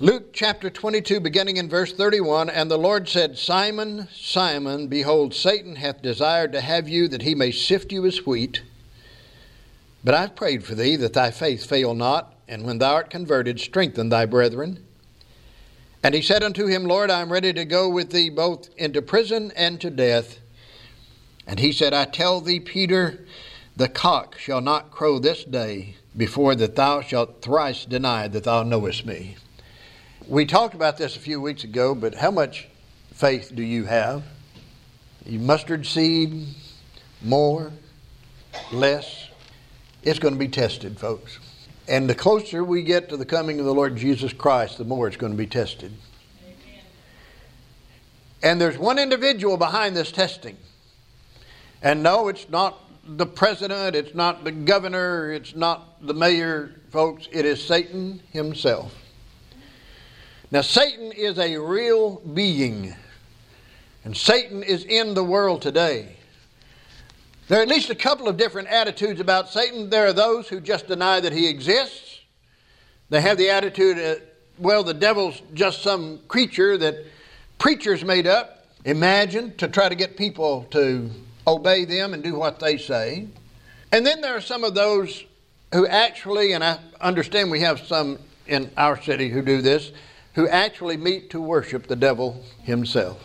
Luke chapter 22, beginning in verse 31 And the Lord said, Simon, Simon, behold, Satan hath desired to have you that he may sift you as wheat. But I've prayed for thee that thy faith fail not, and when thou art converted, strengthen thy brethren. And he said unto him, Lord, I am ready to go with thee both into prison and to death. And he said, I tell thee, Peter, the cock shall not crow this day before that thou shalt thrice deny that thou knowest me. We talked about this a few weeks ago, but how much faith do you have? You mustard seed, more, less? It's going to be tested, folks. And the closer we get to the coming of the Lord Jesus Christ, the more it's going to be tested. Amen. And there's one individual behind this testing. And no, it's not the president, it's not the governor, it's not the mayor, folks. It is Satan himself. Now, Satan is a real being, and Satan is in the world today. There are at least a couple of different attitudes about Satan. There are those who just deny that he exists. They have the attitude, that, well, the devil's just some creature that preachers made up, imagined to try to get people to obey them and do what they say. And then there are some of those who actually, and I understand we have some in our city who do this, who actually meet to worship the devil himself.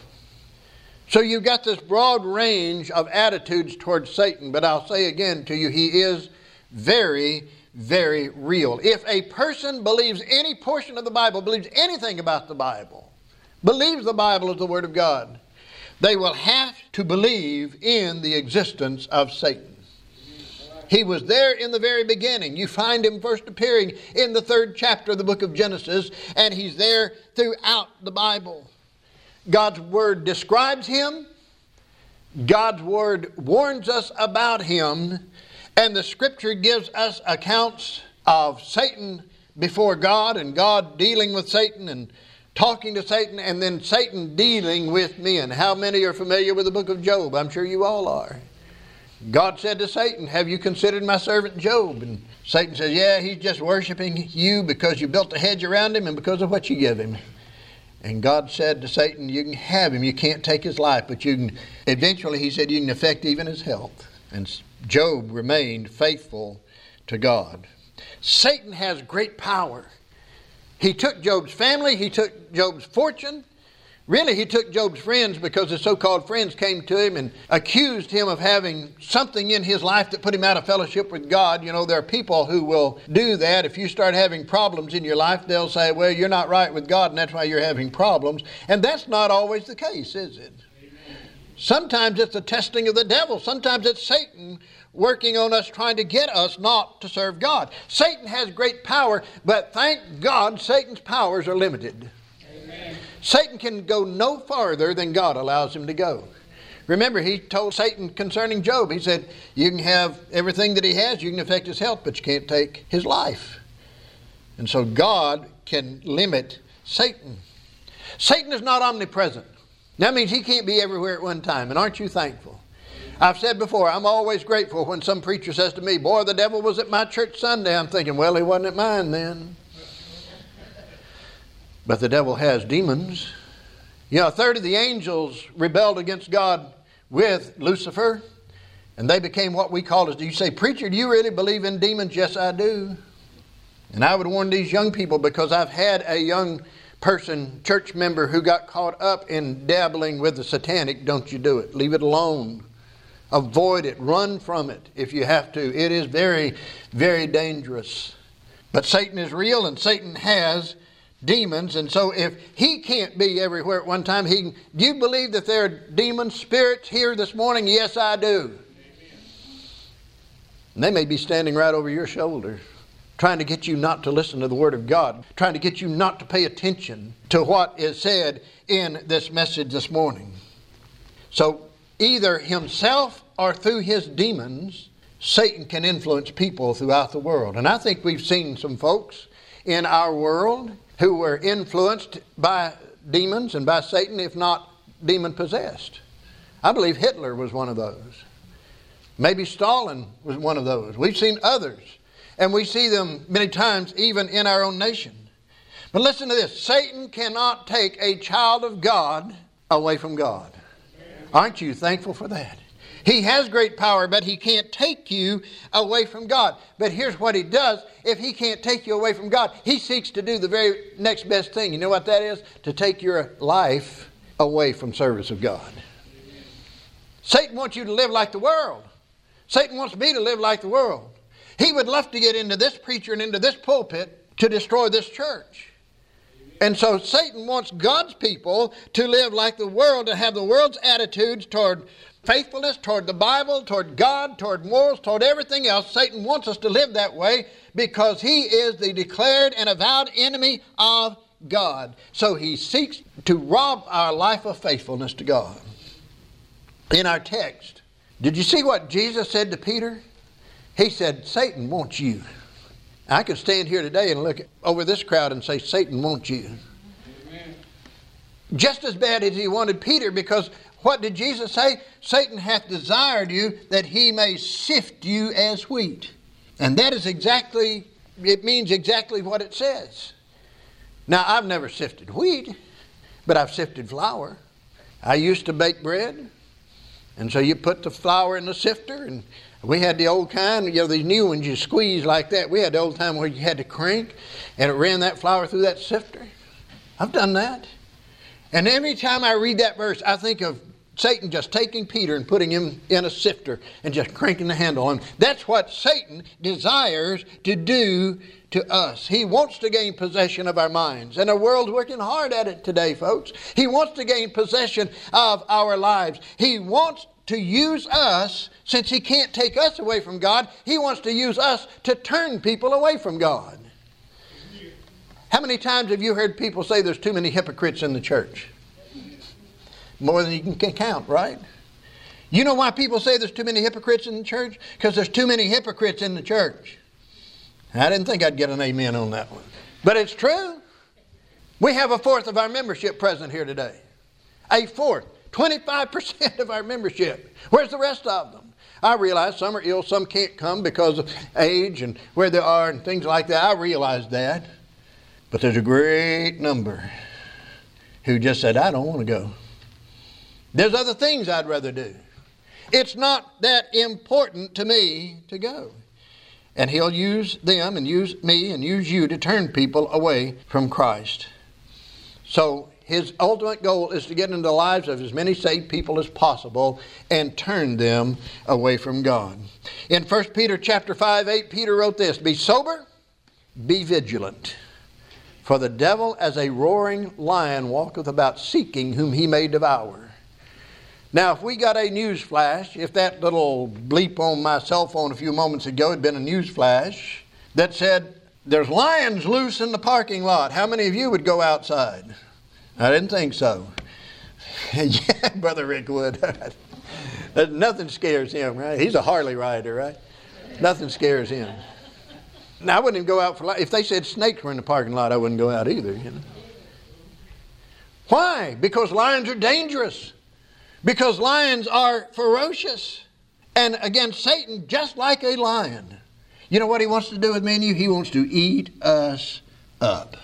So you've got this broad range of attitudes towards Satan, but I'll say again to you, he is very, very real. If a person believes any portion of the Bible, believes anything about the Bible, believes the Bible is the Word of God, they will have to believe in the existence of Satan. He was there in the very beginning. You find him first appearing in the third chapter of the book of Genesis, and he's there throughout the Bible. God's Word describes him, God's Word warns us about him, and the Scripture gives us accounts of Satan before God and God dealing with Satan and talking to Satan and then Satan dealing with men. How many are familiar with the book of Job? I'm sure you all are. God said to Satan, Have you considered my servant Job? And Satan says, Yeah, he's just worshiping you because you built a hedge around him and because of what you give him. And God said to Satan, You can have him. You can't take his life, but you can. Eventually, he said, You can affect even his health. And Job remained faithful to God. Satan has great power. He took Job's family, he took Job's fortune, Really, he took Job's friends because his so called friends came to him and accused him of having something in his life that put him out of fellowship with God. You know, there are people who will do that. If you start having problems in your life, they'll say, Well, you're not right with God, and that's why you're having problems. And that's not always the case, is it? Sometimes it's the testing of the devil, sometimes it's Satan working on us, trying to get us not to serve God. Satan has great power, but thank God Satan's powers are limited. Satan can go no farther than God allows him to go. Remember, he told Satan concerning Job, he said, You can have everything that he has, you can affect his health, but you can't take his life. And so God can limit Satan. Satan is not omnipresent. That means he can't be everywhere at one time. And aren't you thankful? I've said before, I'm always grateful when some preacher says to me, Boy, the devil was at my church Sunday. I'm thinking, Well, he wasn't at mine then. But the devil has demons. You know, a third of the angels rebelled against God with Lucifer, and they became what we call as do you say, Preacher, do you really believe in demons? Yes, I do. And I would warn these young people because I've had a young person, church member, who got caught up in dabbling with the satanic. Don't you do it. Leave it alone. Avoid it. Run from it if you have to. It is very, very dangerous. But Satan is real and Satan has demons. And so if he can't be everywhere at one time, he do you believe that there are demon spirits here this morning? Yes, I do. And they may be standing right over your shoulder, trying to get you not to listen to the Word of God, trying to get you not to pay attention to what is said in this message this morning. So either himself or through his demons, Satan can influence people throughout the world. And I think we've seen some folks in our world who were influenced by demons and by Satan, if not demon possessed. I believe Hitler was one of those. Maybe Stalin was one of those. We've seen others, and we see them many times even in our own nation. But listen to this Satan cannot take a child of God away from God. Aren't you thankful for that? He has great power, but he can't take you away from God. But here's what he does if he can't take you away from God, he seeks to do the very next best thing. You know what that is? To take your life away from service of God. Satan wants you to live like the world. Satan wants me to live like the world. He would love to get into this preacher and into this pulpit to destroy this church. And so Satan wants God's people to live like the world, to have the world's attitudes toward faithfulness, toward the Bible, toward God, toward morals, toward everything else. Satan wants us to live that way because he is the declared and avowed enemy of God. So he seeks to rob our life of faithfulness to God. In our text, did you see what Jesus said to Peter? He said, Satan wants you. I could stand here today and look over this crowd and say, Satan wants you. Amen. Just as bad as he wanted Peter, because what did Jesus say? Satan hath desired you that he may sift you as wheat. And that is exactly, it means exactly what it says. Now, I've never sifted wheat, but I've sifted flour. I used to bake bread, and so you put the flour in the sifter, and we had the old kind, you know, these new ones you squeeze like that. We had the old time where you had to crank, and it ran that flour through that sifter. I've done that. And every time I read that verse, I think of Satan just taking Peter and putting him in a sifter and just cranking the handle on him. That's what Satan desires to do to us. He wants to gain possession of our minds. And the world's working hard at it today, folks. He wants to gain possession of our lives. He wants to use us, since he can't take us away from God, he wants to use us to turn people away from God. How many times have you heard people say there's too many hypocrites in the church? More than you can count, right? You know why people say there's too many hypocrites in the church? Because there's too many hypocrites in the church. I didn't think I'd get an amen on that one. But it's true. We have a fourth of our membership present here today. A fourth. 25% of our membership. Where's the rest of them? I realize some are ill, some can't come because of age and where they are and things like that. I realize that. But there's a great number who just said, I don't want to go. There's other things I'd rather do. It's not that important to me to go. And he'll use them and use me and use you to turn people away from Christ. So his ultimate goal is to get into the lives of as many saved people as possible and turn them away from God. In 1 Peter chapter 5, 8, Peter wrote this Be sober, be vigilant. For the devil as a roaring lion walketh about seeking whom he may devour. Now, if we got a news flash, if that little bleep on my cell phone a few moments ago had been a news flash that said, There's lions loose in the parking lot, how many of you would go outside? I didn't think so. yeah, Brother Rick would. Nothing scares him, right? He's a Harley rider, right? Nothing scares him. Now, I wouldn't even go out for, if they said snakes were in the parking lot, I wouldn't go out either, you know. Why? Because lions are dangerous. Because lions are ferocious. And again, Satan, just like a lion, you know what he wants to do with me and you? He wants to eat us up.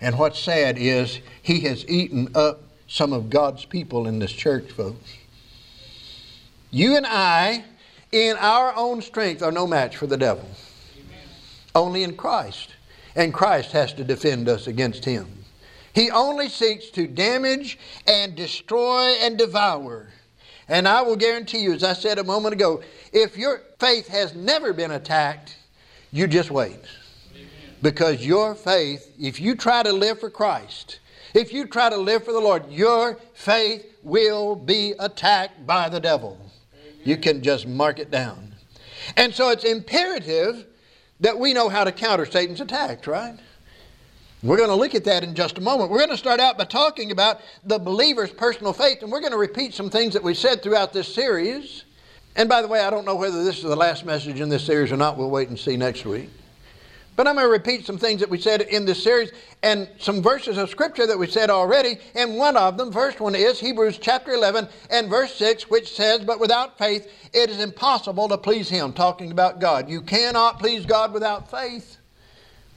And what's sad is he has eaten up some of God's people in this church, folks. You and I, in our own strength, are no match for the devil. Amen. Only in Christ. And Christ has to defend us against him. He only seeks to damage and destroy and devour. And I will guarantee you, as I said a moment ago, if your faith has never been attacked, you just wait. Because your faith, if you try to live for Christ, if you try to live for the Lord, your faith will be attacked by the devil. You can just mark it down. And so it's imperative that we know how to counter Satan's attacks, right? We're going to look at that in just a moment. We're going to start out by talking about the believer's personal faith, and we're going to repeat some things that we said throughout this series. And by the way, I don't know whether this is the last message in this series or not. We'll wait and see next week. But I'm going to repeat some things that we said in this series and some verses of scripture that we said already. And one of them, first one is Hebrews chapter 11 and verse 6, which says, But without faith it is impossible to please Him. Talking about God. You cannot please God without faith.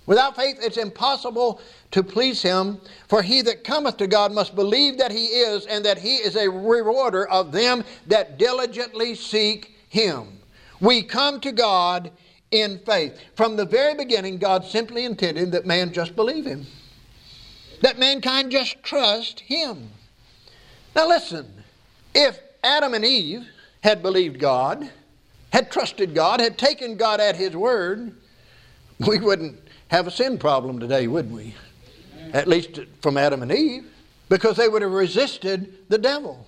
Without faith, it's impossible to please him. For he that cometh to God must believe that he is, and that he is a rewarder of them that diligently seek him. We come to God in faith. From the very beginning, God simply intended that man just believe him, that mankind just trust him. Now, listen if Adam and Eve had believed God, had trusted God, had taken God at his word, we wouldn't have a sin problem today, wouldn't we? At least from Adam and Eve, because they would have resisted the devil.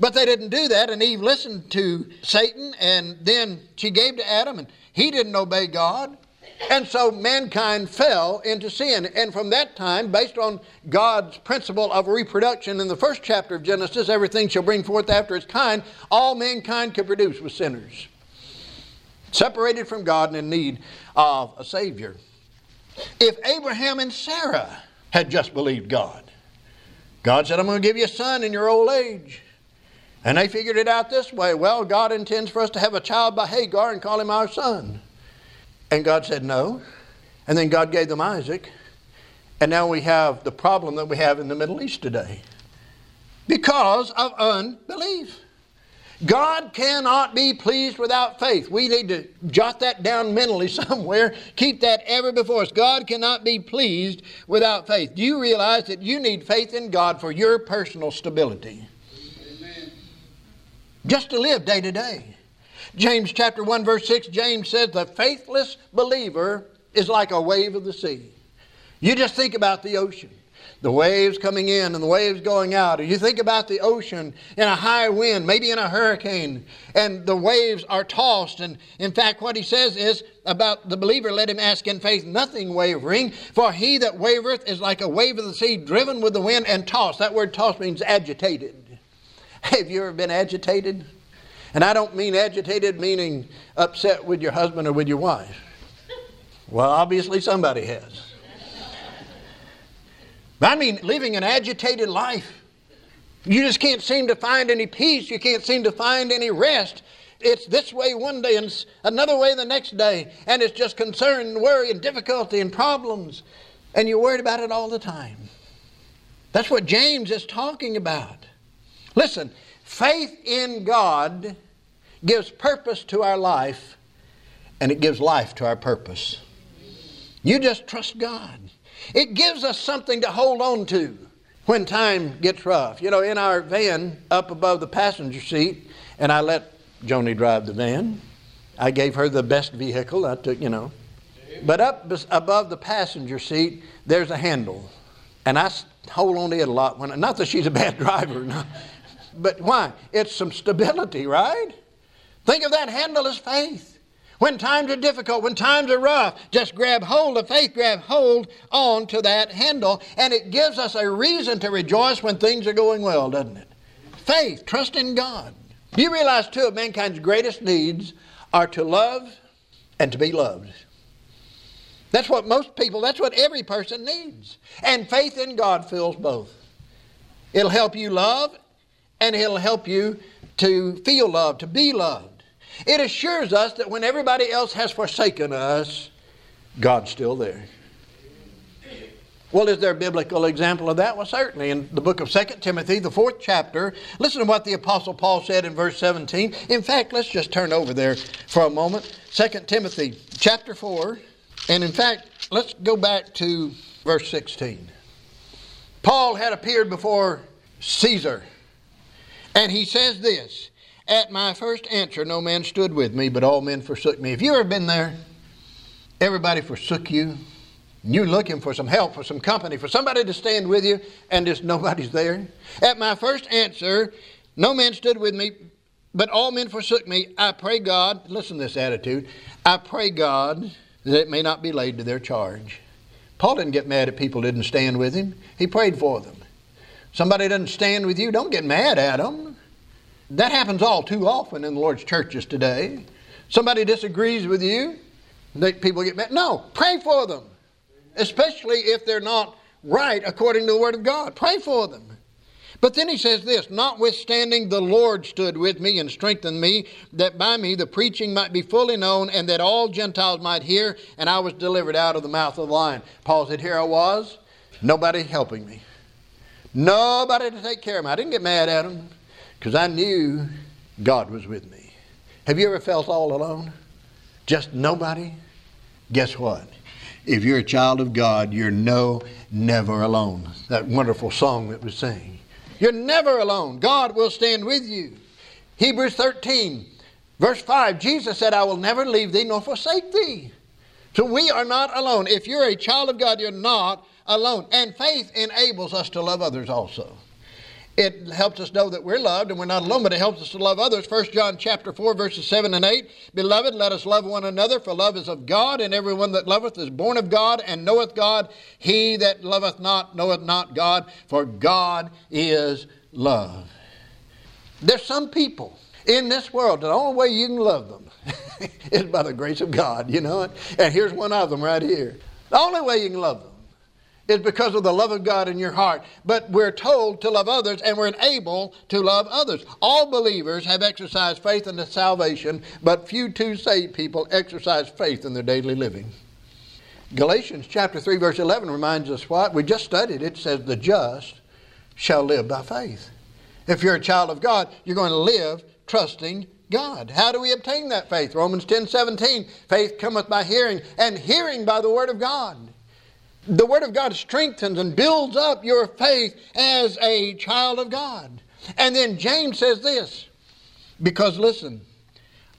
But they didn't do that, and Eve listened to Satan, and then she gave to Adam, and he didn't obey God. And so mankind fell into sin. And from that time, based on God's principle of reproduction in the first chapter of Genesis, everything shall bring forth after its kind, all mankind could produce was sinners. Separated from God and in need of a Savior. If Abraham and Sarah had just believed God, God said, I'm going to give you a son in your old age. And they figured it out this way well, God intends for us to have a child by Hagar and call him our son. And God said no. And then God gave them Isaac. And now we have the problem that we have in the Middle East today because of unbelief. God cannot be pleased without faith. We need to jot that down mentally somewhere. Keep that ever before us. God cannot be pleased without faith. Do you realize that you need faith in God for your personal stability? Amen. Just to live day to day. James chapter 1 verse 6 James says the faithless believer is like a wave of the sea. You just think about the ocean the waves coming in and the waves going out. Or you think about the ocean in a high wind, maybe in a hurricane, and the waves are tossed. And in fact, what he says is about the believer, let him ask in faith, nothing wavering. For he that wavereth is like a wave of the sea, driven with the wind and tossed. That word tossed means agitated. Have you ever been agitated? And I don't mean agitated meaning upset with your husband or with your wife. Well, obviously somebody has. I mean, living an agitated life. You just can't seem to find any peace. You can't seem to find any rest. It's this way one day and another way the next day. And it's just concern and worry and difficulty and problems. And you're worried about it all the time. That's what James is talking about. Listen, faith in God gives purpose to our life and it gives life to our purpose. You just trust God. It gives us something to hold on to when time gets rough. You know, in our van up above the passenger seat, and I let Joni drive the van. I gave her the best vehicle. I took, you know. But up above the passenger seat, there's a handle. And I hold on to it a lot. When, not that she's a bad driver, no. but why? It's some stability, right? Think of that handle as faith. When times are difficult, when times are rough, just grab hold of faith, grab hold on to that handle, and it gives us a reason to rejoice when things are going well, doesn't it? Faith, trust in God. Do you realize two of mankind's greatest needs are to love and to be loved? That's what most people, that's what every person needs. And faith in God fills both. It'll help you love, and it'll help you to feel love, to be loved. It assures us that when everybody else has forsaken us, God's still there. Well, is there a biblical example of that? Well, certainly. In the book of 2 Timothy, the fourth chapter, listen to what the Apostle Paul said in verse 17. In fact, let's just turn over there for a moment. 2 Timothy chapter 4. And in fact, let's go back to verse 16. Paul had appeared before Caesar. And he says this at my first answer, no man stood with me, but all men forsook me. Have you ever been there? Everybody forsook you. You're looking for some help, for some company, for somebody to stand with you, and just nobody's there. At my first answer, no man stood with me, but all men forsook me. I pray God, listen to this attitude. I pray God that it may not be laid to their charge. Paul didn't get mad at people didn't stand with him. He prayed for them. Somebody doesn't stand with you, don't get mad at them. That happens all too often in the Lord's churches today. Somebody disagrees with you, people get mad. No, pray for them, especially if they're not right according to the Word of God. Pray for them. But then he says this Notwithstanding, the Lord stood with me and strengthened me, that by me the preaching might be fully known, and that all Gentiles might hear, and I was delivered out of the mouth of the lion. Paul said, Here I was, nobody helping me, nobody to take care of me. I didn't get mad at him because I knew God was with me. Have you ever felt all alone? Just nobody? Guess what? If you're a child of God, you're no, never alone. That wonderful song that was sang. You're never alone. God will stand with you. Hebrews 13, verse 5 Jesus said, I will never leave thee nor forsake thee. So we are not alone. If you're a child of God, you're not alone. And faith enables us to love others also. It helps us know that we're loved and we're not alone, but it helps us to love others. 1 John chapter 4, verses 7 and 8. Beloved, let us love one another, for love is of God, and everyone that loveth is born of God and knoweth God. He that loveth not knoweth not God, for God is love. There's some people in this world, the only way you can love them is by the grace of God, you know. And here's one of them right here. The only way you can love them is because of the love of God in your heart. But we're told to love others and we're enabled to love others. All believers have exercised faith in the salvation, but few too saved people exercise faith in their daily living. Galatians chapter 3 verse 11 reminds us what? We just studied it. It says the just shall live by faith. If you're a child of God, you're going to live trusting God. How do we obtain that faith? Romans 10 17. Faith cometh by hearing, and hearing by the word of God the Word of God strengthens and builds up your faith as a child of God. And then James says this because listen,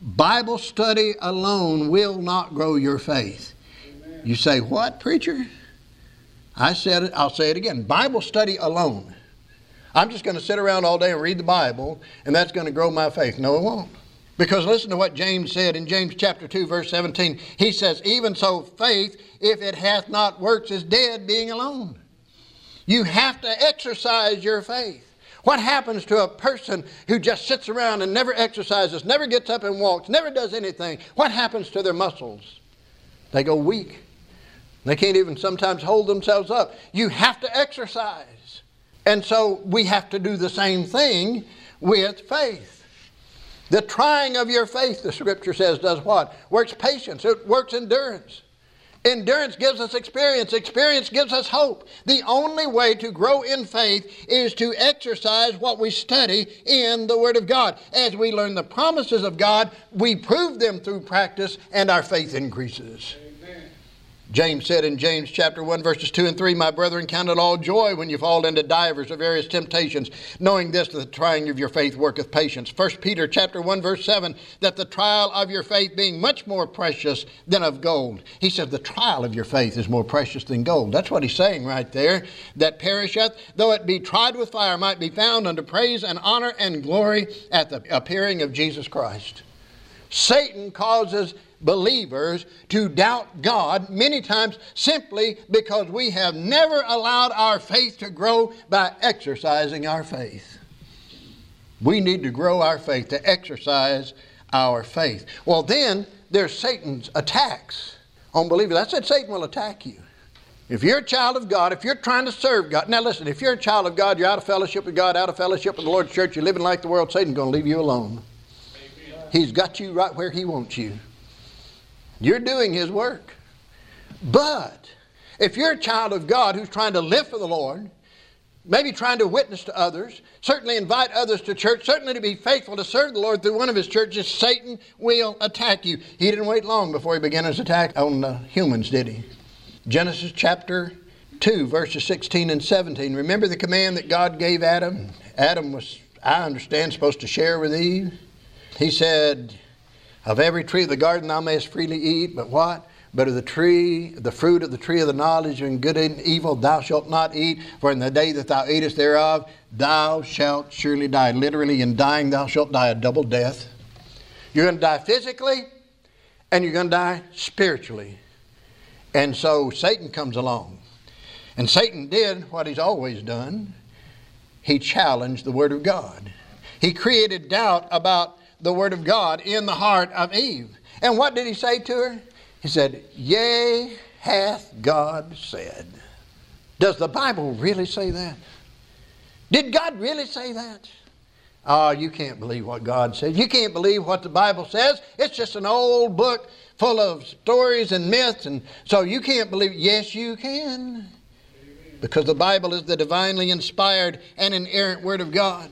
Bible study alone will not grow your faith. Amen. You say, What, preacher? I said it, I'll say it again. Bible study alone. I'm just going to sit around all day and read the Bible, and that's going to grow my faith. No, it won't. Because listen to what James said in James chapter 2, verse 17. He says, Even so, faith, if it hath not works, is dead, being alone. You have to exercise your faith. What happens to a person who just sits around and never exercises, never gets up and walks, never does anything? What happens to their muscles? They go weak. They can't even sometimes hold themselves up. You have to exercise. And so we have to do the same thing with faith. The trying of your faith, the scripture says, does what? Works patience, it works endurance. Endurance gives us experience. Experience gives us hope. The only way to grow in faith is to exercise what we study in the Word of God. As we learn the promises of God, we prove them through practice, and our faith increases. James said in James chapter 1, verses 2 and 3, My brethren, count it all joy when you fall into divers or various temptations, knowing this, that the trying of your faith worketh patience. 1 Peter chapter 1, verse 7, that the trial of your faith being much more precious than of gold. He said, The trial of your faith is more precious than gold. That's what he's saying right there. That perisheth, though it be tried with fire, might be found unto praise and honor and glory at the appearing of Jesus Christ. Satan causes believers to doubt God many times simply because we have never allowed our faith to grow by exercising our faith. We need to grow our faith, to exercise our faith. Well, then there's Satan's attacks on believers. I said Satan will attack you. If you're a child of God, if you're trying to serve God, now listen, if you're a child of God, you're out of fellowship with God, out of fellowship with the Lord's church, you're living like the world, Satan's going to leave you alone. He's got you right where he wants you. You're doing His work. But if you're a child of God who's trying to live for the Lord, maybe trying to witness to others, certainly invite others to church, certainly to be faithful to serve the Lord through one of his churches, Satan will attack you. He didn't wait long before he began his attack on the humans, did he? Genesis chapter 2, verses 16 and 17. Remember the command that God gave Adam? Adam was, I understand, supposed to share with Eve. He said, of every tree of the garden thou mayest freely eat, but what? But of the tree, the fruit of the tree of the knowledge of good and evil, thou shalt not eat, for in the day that thou eatest thereof, thou shalt surely die. Literally, in dying, thou shalt die a double death. You're going to die physically, and you're going to die spiritually. And so Satan comes along. And Satan did what he's always done he challenged the Word of God. He created doubt about the Word of God in the heart of Eve. And what did he say to her? He said, Yea, hath God said. Does the Bible really say that? Did God really say that? Oh, you can't believe what God says. You can't believe what the Bible says. It's just an old book full of stories and myths, and so you can't believe. Yes, you can. Because the Bible is the divinely inspired and inerrant Word of God.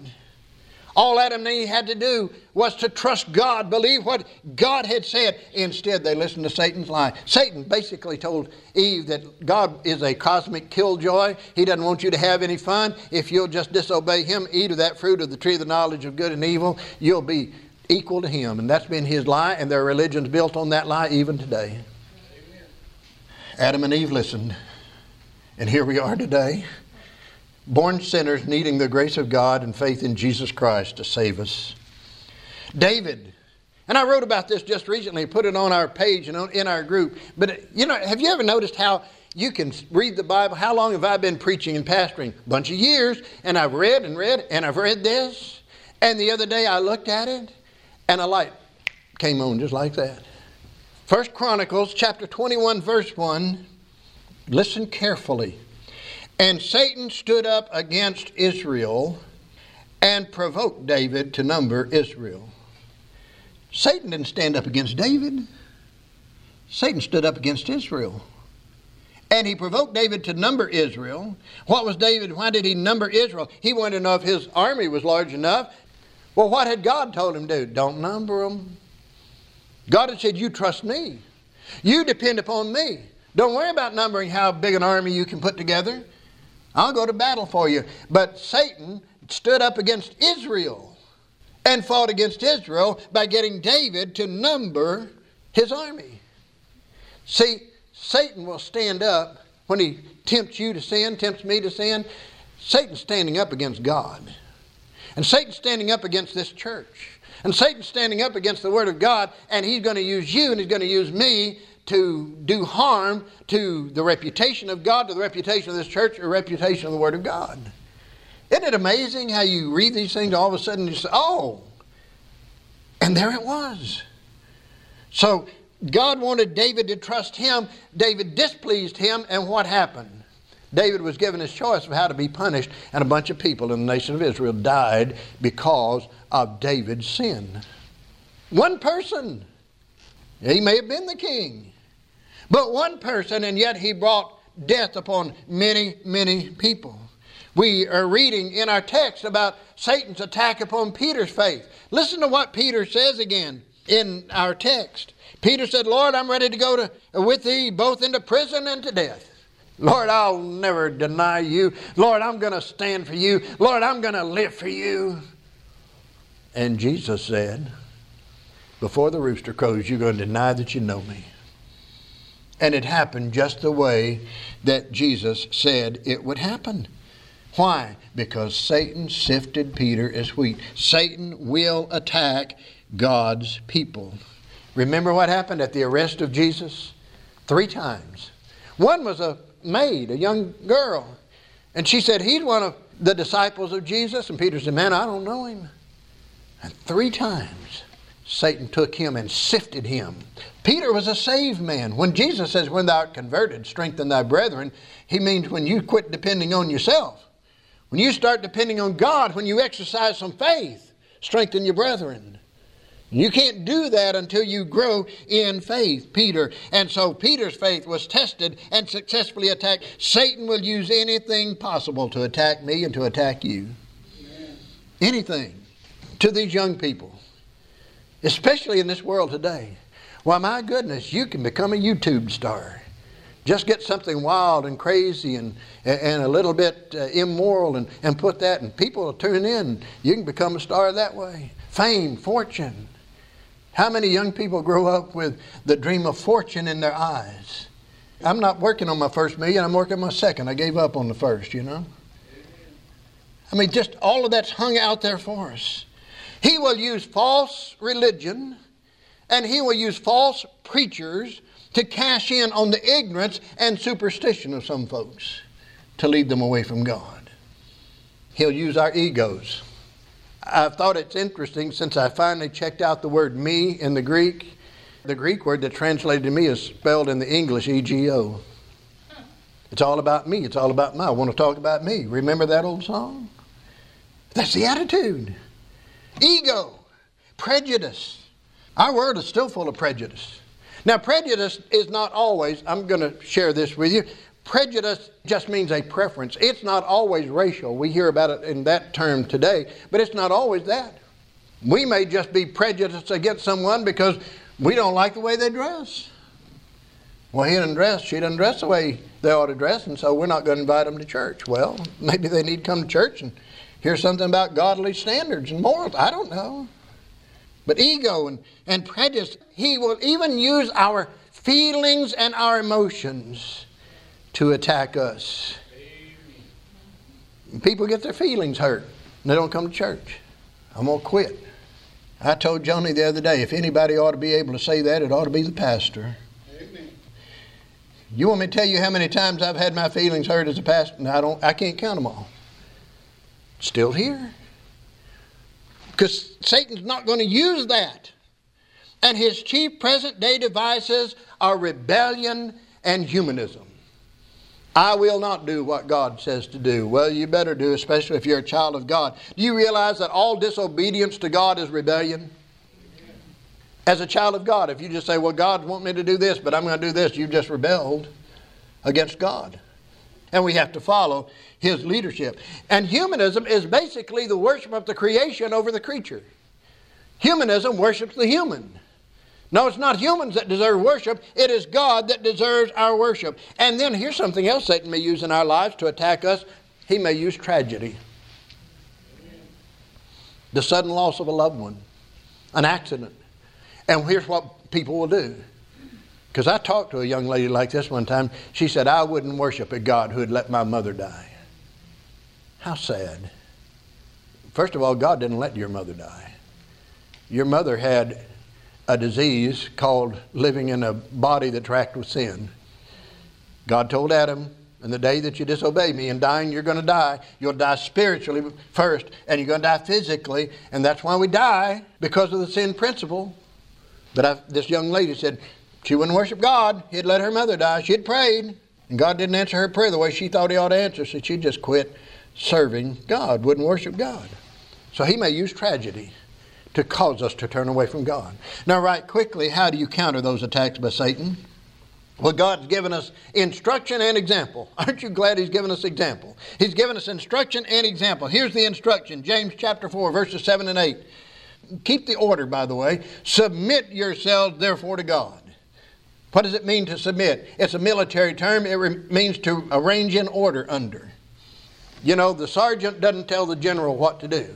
All Adam and Eve had to do was to trust God, believe what God had said. Instead, they listened to Satan's lie. Satan basically told Eve that God is a cosmic killjoy. He doesn't want you to have any fun. If you'll just disobey Him, eat of that fruit of the tree of the knowledge of good and evil, you'll be equal to Him. And that's been His lie, and their religion's built on that lie even today. Adam and Eve listened, and here we are today born sinners needing the grace of God and faith in Jesus Christ to save us. David, and I wrote about this just recently, put it on our page and in our group. But you know, have you ever noticed how you can read the Bible? How long have I been preaching and pastoring? A bunch of years, and I've read and read, and I've read this. And the other day I looked at it, and a light came on just like that. First Chronicles chapter 21, verse 1. Listen carefully. And Satan stood up against Israel and provoked David to number Israel. Satan didn't stand up against David. Satan stood up against Israel. And he provoked David to number Israel. What was David? Why did he number Israel? He wanted to know if his army was large enough. Well, what had God told him to do? Don't number them. God had said, You trust me. You depend upon me. Don't worry about numbering how big an army you can put together. I'll go to battle for you. But Satan stood up against Israel and fought against Israel by getting David to number his army. See, Satan will stand up when he tempts you to sin, tempts me to sin. Satan's standing up against God. And Satan's standing up against this church. And Satan's standing up against the Word of God, and he's going to use you and he's going to use me to do harm to the reputation of God, to the reputation of this church, or reputation of the Word of God. Isn't it amazing how you read these things, all of a sudden you say, oh, and there it was. So God wanted David to trust him. David displeased him, and what happened? David was given his choice of how to be punished, and a bunch of people in the nation of Israel died because of David's sin. One person. He may have been the king. But one person, and yet he brought death upon many, many people. We are reading in our text about Satan's attack upon Peter's faith. Listen to what Peter says again in our text. Peter said, Lord, I'm ready to go to, with thee both into prison and to death. Lord, I'll never deny you. Lord, I'm going to stand for you. Lord, I'm going to live for you. And Jesus said, Before the rooster crows, you're going to deny that you know me. And it happened just the way that Jesus said it would happen. Why? Because Satan sifted Peter as wheat. Satan will attack God's people. Remember what happened at the arrest of Jesus? Three times. One was a maid, a young girl. And she said, He's one of the disciples of Jesus. And Peter said, Man, I don't know him. And three times Satan took him and sifted him. Peter was a saved man. When Jesus says, When thou art converted, strengthen thy brethren, he means when you quit depending on yourself. When you start depending on God, when you exercise some faith, strengthen your brethren. You can't do that until you grow in faith, Peter. And so Peter's faith was tested and successfully attacked. Satan will use anything possible to attack me and to attack you. Anything. To these young people especially in this world today. Why, my goodness, you can become a YouTube star. Just get something wild and crazy and, and a little bit uh, immoral and, and put that, and people will tune in. You can become a star that way. Fame, fortune. How many young people grow up with the dream of fortune in their eyes? I'm not working on my first million, I'm working on my second. I gave up on the first, you know? I mean, just all of that's hung out there for us. He will use false religion and he will use false preachers to cash in on the ignorance and superstition of some folks to lead them away from God. He'll use our egos. I've thought it's interesting since I finally checked out the word me in the Greek. The Greek word that translated to me is spelled in the English ego. It's all about me. It's all about my. I want to talk about me. Remember that old song? That's the attitude. Ego, prejudice. Our world is still full of prejudice. Now, prejudice is not always, I'm going to share this with you. Prejudice just means a preference. It's not always racial. We hear about it in that term today, but it's not always that. We may just be prejudiced against someone because we don't like the way they dress. Well, he doesn't dress, she doesn't dress the way they ought to dress, and so we're not going to invite them to church. Well, maybe they need to come to church and hear something about godly standards and morals. I don't know. But ego and, and prejudice, he will even use our feelings and our emotions to attack us. People get their feelings hurt and they don't come to church. I'm going to quit. I told Joni the other day if anybody ought to be able to say that, it ought to be the pastor. You want me to tell you how many times I've had my feelings hurt as a pastor? No, I don't. I can't count them all. Still here, because Satan's not going to use that. And his chief present-day devices are rebellion and humanism. I will not do what God says to do. Well, you better do, especially if you're a child of God. Do you realize that all disobedience to God is rebellion? As a child of God, if you just say, Well, God wants me to do this, but I'm going to do this, you've just rebelled against God. And we have to follow His leadership. And humanism is basically the worship of the creation over the creature. Humanism worships the human. No, it's not humans that deserve worship. It is God that deserves our worship. And then here's something else Satan may use in our lives to attack us. He may use tragedy. The sudden loss of a loved one, an accident, and here's what people will do. Because I talked to a young lady like this one time. She said, I wouldn't worship a God who had let my mother die. How sad. First of all, God didn't let your mother die. Your mother had a disease called living in a body that's racked with sin. God told Adam, in the day that you disobey me and dying, you're going to die. You'll die spiritually first, and you're going to die physically. And that's why we die, because of the sin principle. But I, this young lady said she wouldn't worship God. He'd let her mother die. She'd prayed, and God didn't answer her prayer the way she thought He ought to answer, so she just quit serving God, wouldn't worship God. So He may use tragedy to cause us to turn away from God. Now, right quickly, how do you counter those attacks by Satan? Well, God's given us instruction and example. Aren't you glad He's given us example? He's given us instruction and example. Here's the instruction James chapter 4, verses 7 and 8 keep the order, by the way. Submit yourselves, therefore, to God. What does it mean to submit? It's a military term. It re- means to arrange in order under. You know, the sergeant doesn't tell the general what to do,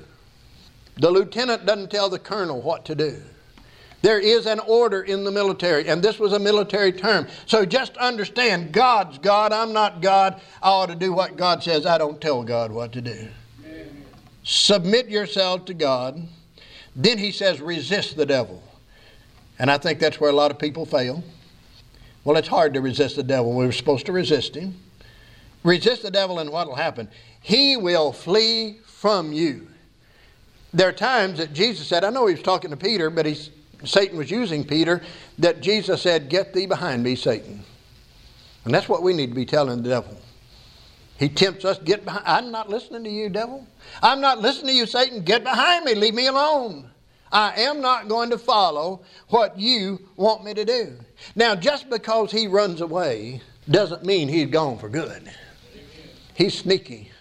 the lieutenant doesn't tell the colonel what to do. There is an order in the military, and this was a military term. So just understand God's God, I'm not God. I ought to do what God says. I don't tell God what to do. Amen. Submit yourself to God. Then he says, resist the devil. And I think that's where a lot of people fail. Well, it's hard to resist the devil. We are supposed to resist him. Resist the devil, and what will happen? He will flee from you. There are times that Jesus said, I know he was talking to Peter, but he's, Satan was using Peter, that Jesus said, Get thee behind me, Satan. And that's what we need to be telling the devil. He tempts us, get behind. I'm not listening to you, devil. I'm not listening to you, Satan. Get behind me. Leave me alone. I am not going to follow what you want me to do. Now, just because he runs away doesn't mean he's gone for good. He's sneaky.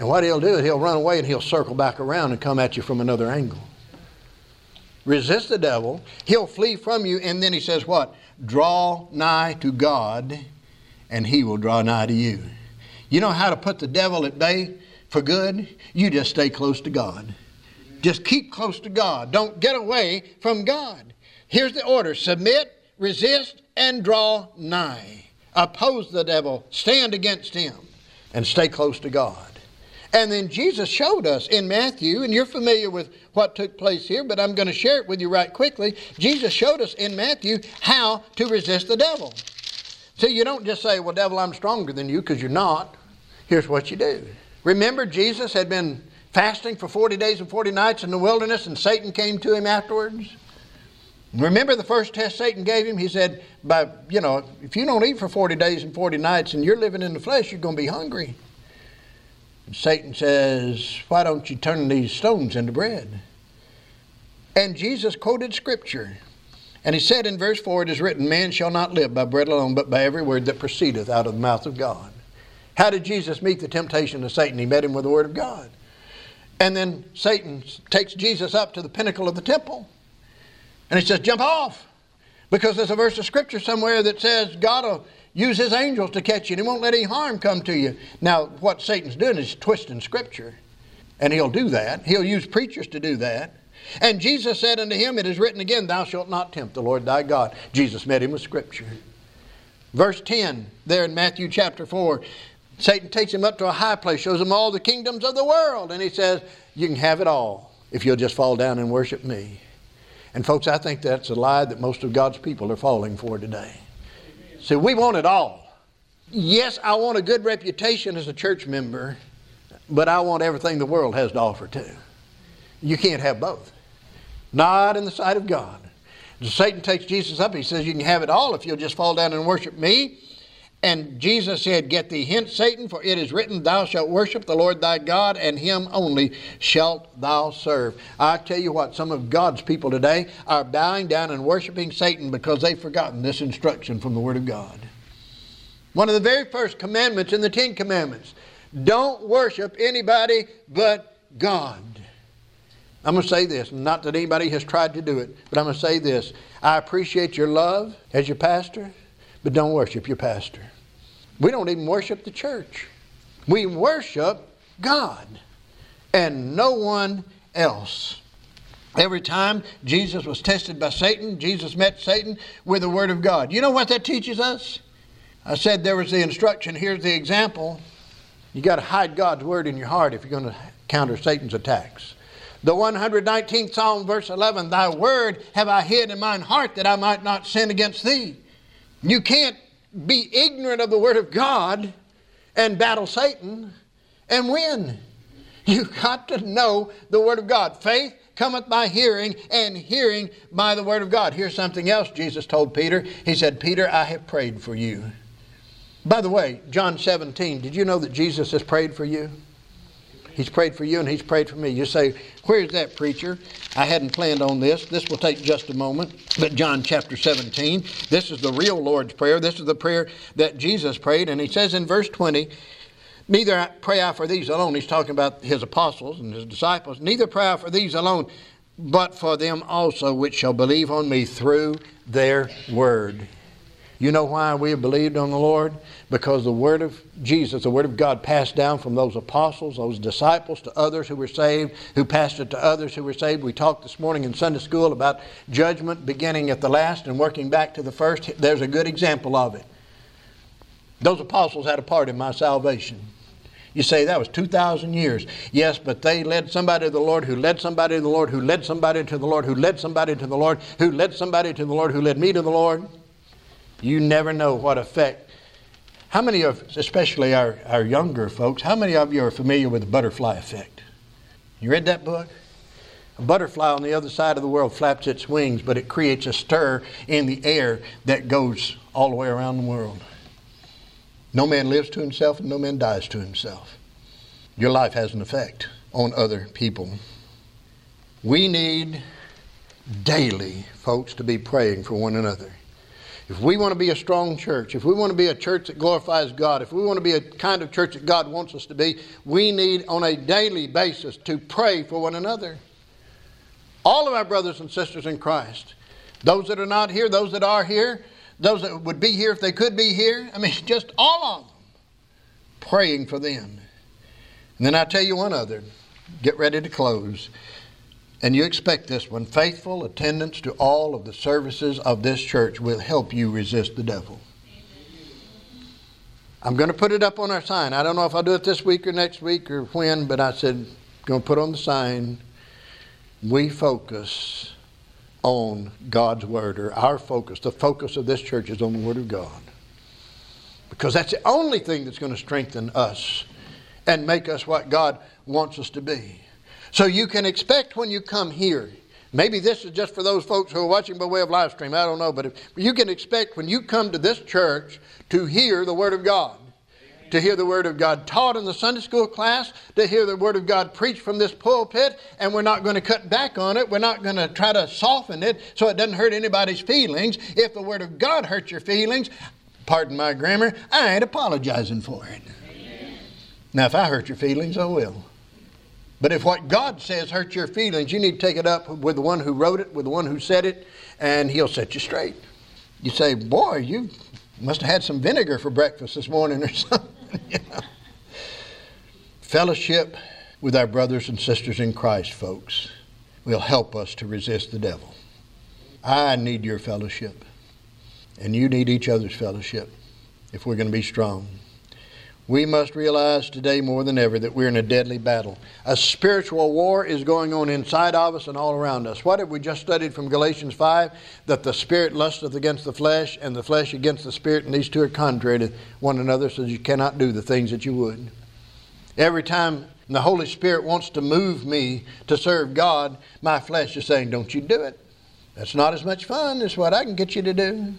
And what he'll do is he'll run away and he'll circle back around and come at you from another angle. Resist the devil, he'll flee from you, and then he says, What? Draw nigh to God, and he will draw nigh to you. You know how to put the devil at bay for good? You just stay close to God. Just keep close to God. Don't get away from God. Here's the order submit, resist, and draw nigh. Oppose the devil, stand against him, and stay close to God. And then Jesus showed us in Matthew, and you're familiar with what took place here, but I'm going to share it with you right quickly. Jesus showed us in Matthew how to resist the devil. So you don't just say, Well, devil, I'm stronger than you, because you're not. Here's what you do. Remember, Jesus had been fasting for 40 days and 40 nights in the wilderness, and Satan came to him afterwards? Remember the first test Satan gave him? He said, by, you know, if you don't eat for 40 days and 40 nights and you're living in the flesh, you're going to be hungry. Satan says, Why don't you turn these stones into bread? And Jesus quoted Scripture. And he said in verse 4, It is written, Man shall not live by bread alone, but by every word that proceedeth out of the mouth of God. How did Jesus meet the temptation of Satan? He met him with the Word of God. And then Satan takes Jesus up to the pinnacle of the temple. And he says, Jump off. Because there's a verse of Scripture somewhere that says God will use his angels to catch you and he won't let any harm come to you. Now, what Satan's doing is twisting Scripture. And he'll do that. He'll use preachers to do that. And Jesus said unto him, It is written again, Thou shalt not tempt the Lord thy God. Jesus met him with Scripture. Verse 10, there in Matthew chapter 4, Satan takes him up to a high place, shows him all the kingdoms of the world, and he says, You can have it all if you'll just fall down and worship me. And folks, I think that's a lie that most of God's people are falling for today. See, we want it all. Yes, I want a good reputation as a church member, but I want everything the world has to offer too. You can't have both. Not in the sight of God. Satan takes Jesus up. He says, You can have it all if you'll just fall down and worship me. And Jesus said, Get thee hence, Satan, for it is written, Thou shalt worship the Lord thy God, and him only shalt thou serve. I tell you what, some of God's people today are bowing down and worshiping Satan because they've forgotten this instruction from the Word of God. One of the very first commandments in the Ten Commandments don't worship anybody but God. I'm going to say this, not that anybody has tried to do it, but I'm going to say this. I appreciate your love as your pastor, but don't worship your pastor. We don't even worship the church. We worship God and no one else. Every time Jesus was tested by Satan, Jesus met Satan with the Word of God. You know what that teaches us? I said there was the instruction, here's the example. You got to hide God's Word in your heart if you're going to counter Satan's attacks. The 119th Psalm, verse 11 Thy word have I hid in mine heart that I might not sin against thee. You can't be ignorant of the word of God and battle Satan and win. You've got to know the word of God. Faith cometh by hearing, and hearing by the word of God. Here's something else Jesus told Peter. He said, Peter, I have prayed for you. By the way, John 17, did you know that Jesus has prayed for you? He's prayed for you and he's prayed for me. You say, Where's that preacher? I hadn't planned on this. This will take just a moment. But John chapter 17, this is the real Lord's Prayer. This is the prayer that Jesus prayed. And he says in verse 20, Neither pray I for these alone. He's talking about his apostles and his disciples. Neither pray I for these alone, but for them also which shall believe on me through their word. You know why we have believed on the Lord? Because the Word of Jesus, the Word of God, passed down from those apostles, those disciples, to others who were saved, who passed it to others who were saved. We talked this morning in Sunday school about judgment beginning at the last and working back to the first. There's a good example of it. Those apostles had a part in my salvation. You say that was 2,000 years. Yes, but they led somebody to the Lord, who led somebody to the Lord, who led somebody to the Lord, who led somebody to the Lord, who led somebody to the Lord, who led me to the Lord. You never know what effect. How many of, especially our, our younger folks, how many of you are familiar with the butterfly effect? You read that book? A butterfly on the other side of the world flaps its wings, but it creates a stir in the air that goes all the way around the world. No man lives to himself and no man dies to himself. Your life has an effect on other people. We need daily, folks, to be praying for one another. If we want to be a strong church, if we want to be a church that glorifies God, if we want to be a kind of church that God wants us to be, we need on a daily basis to pray for one another. All of our brothers and sisters in Christ, those that are not here, those that are here, those that would be here if they could be here, I mean, just all of them, praying for them. And then I tell you one other, get ready to close. And you expect this one faithful attendance to all of the services of this church will help you resist the devil. I'm going to put it up on our sign. I don't know if I'll do it this week or next week or when, but I said, going to put on the sign, we focus on God's Word, or our focus, the focus of this church is on the Word of God. Because that's the only thing that's going to strengthen us and make us what God wants us to be. So you can expect when you come here, maybe this is just for those folks who are watching by way of live stream, I don't know, but if, you can expect when you come to this church to hear the Word of God. to hear the Word of God taught in the Sunday school class, to hear the Word of God preached from this pulpit, and we're not going to cut back on it. We're not going to try to soften it so it doesn't hurt anybody's feelings. If the Word of God hurts your feelings, pardon my grammar, I ain't apologizing for it. Amen. Now, if I hurt your feelings, I will. But if what God says hurts your feelings, you need to take it up with the one who wrote it, with the one who said it, and he'll set you straight. You say, Boy, you must have had some vinegar for breakfast this morning or something. you know? Fellowship with our brothers and sisters in Christ, folks, will help us to resist the devil. I need your fellowship, and you need each other's fellowship if we're going to be strong. We must realize today more than ever that we're in a deadly battle. A spiritual war is going on inside of us and all around us. What have we just studied from Galatians 5? That the spirit lusteth against the flesh, and the flesh against the spirit, and these two are contrary to one another, so you cannot do the things that you would. Every time the Holy Spirit wants to move me to serve God, my flesh is saying, Don't you do it. That's not as much fun as what I can get you to do.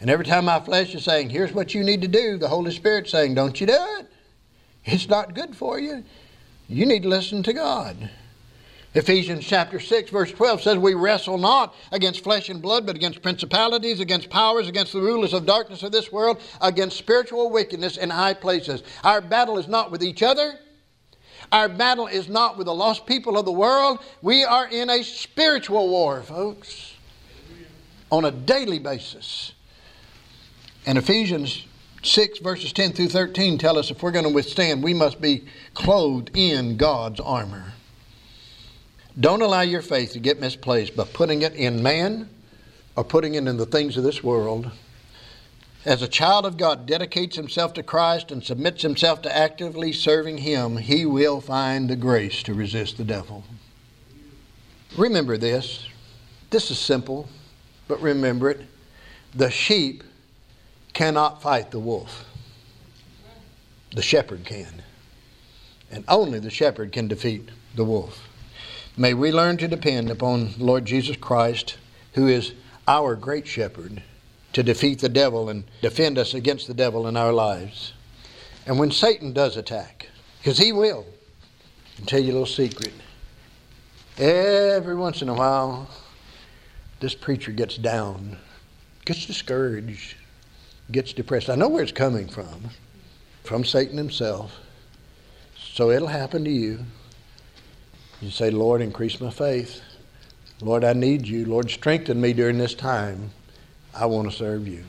And every time my flesh is saying, here's what you need to do, the Holy Spirit's saying, don't you do it. It's not good for you. You need to listen to God. Ephesians chapter 6, verse 12 says, We wrestle not against flesh and blood, but against principalities, against powers, against the rulers of darkness of this world, against spiritual wickedness in high places. Our battle is not with each other. Our battle is not with the lost people of the world. We are in a spiritual war, folks, on a daily basis. And Ephesians 6, verses 10 through 13 tell us if we're going to withstand, we must be clothed in God's armor. Don't allow your faith to get misplaced by putting it in man or putting it in the things of this world. As a child of God dedicates himself to Christ and submits himself to actively serving Him, he will find the grace to resist the devil. Remember this. This is simple, but remember it. The sheep cannot fight the wolf. The shepherd can. And only the shepherd can defeat the wolf. May we learn to depend upon Lord Jesus Christ, who is our great shepherd, to defeat the devil and defend us against the devil in our lives. And when Satan does attack, because he will, I'll tell you a little secret. Every once in a while, this preacher gets down, gets discouraged, gets depressed. I know where it's coming from from Satan himself. So it'll happen to you. You say, Lord, increase my faith. Lord, I need you. Lord, strengthen me during this time. I want to serve you.